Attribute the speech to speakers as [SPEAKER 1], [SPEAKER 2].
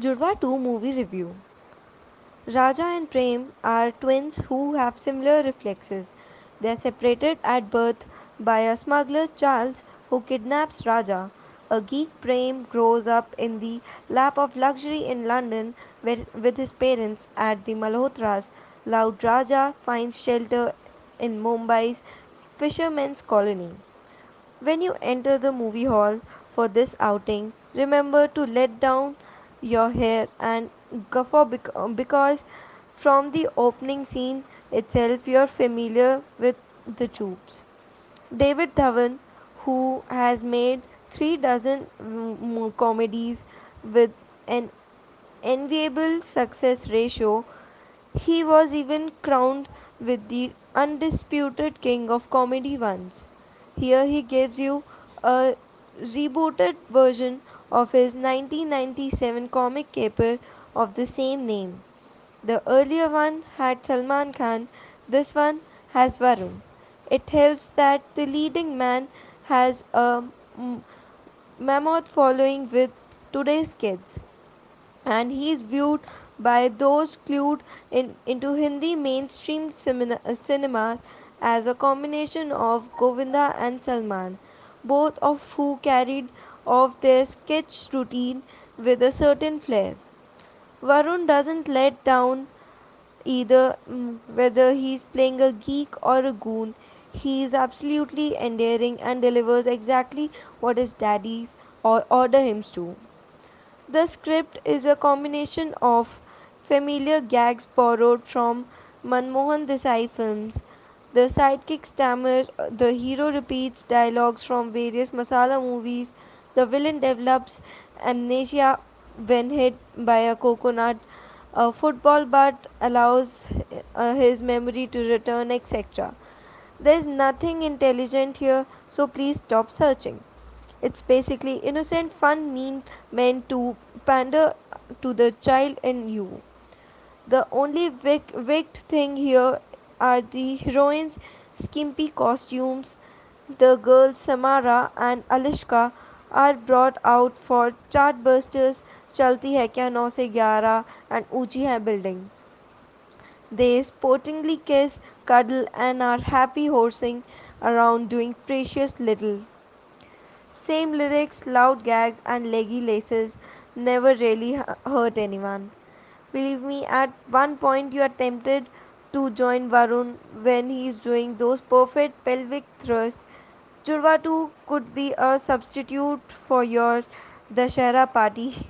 [SPEAKER 1] Judwaa 2 movie review. Raja and Prem are twins who have similar reflexes. They are separated at birth by a smuggler Charles who kidnaps Raja. A geek Prem grows up in the lap of luxury in London with his parents at the Malhotras. Loud Raja finds shelter in Mumbai's fishermen's colony. When you enter the movie hall for this outing, remember to let down your hair and guffaw because from the opening scene itself you're familiar with the troops. David Dhawan, who has made three dozen mm, mm, comedies with an enviable success ratio, he was even crowned with the undisputed king of comedy once. Here he gives you a rebooted version of his 1997 comic caper of the same name. The earlier one had Salman Khan, this one has Varun. It helps that the leading man has a mammoth following with today's kids, and he is viewed by those clued in, into Hindi mainstream cinema as a combination of Govinda and Salman, both of who carried off their sketch routine with a certain flair. Varun doesn't let down either, mm, whether he's playing a geek or a goon. He is absolutely endearing and delivers exactly what his daddies or order him to. The script is a combination of familiar gags borrowed from Manmohan Desai films. The sidekick stammer, the hero repeats dialogues from various masala movies, the villain develops amnesia when hit by a coconut, a football bat allows uh, his memory to return, etc. There is nothing intelligent here, so please stop searching. It's basically innocent fun mean meant to pander to the child in you. The only wicked thing here are the heroines' skimpy costumes. The girls Samaira and Alishka are brought out for chartbusters Chalti Hai Kya 9 se 11 and Uchi Hai Building. They sportingly kiss, cuddle, and are happy horsing around doing precious little. Same lyrics, loud gags, and leggy laces never really hurt anyone. Believe me, at one point you are tempted to join Varun when he is doing those perfect pelvic thrusts. Judwaa 2 could be a substitute for your Dashera party.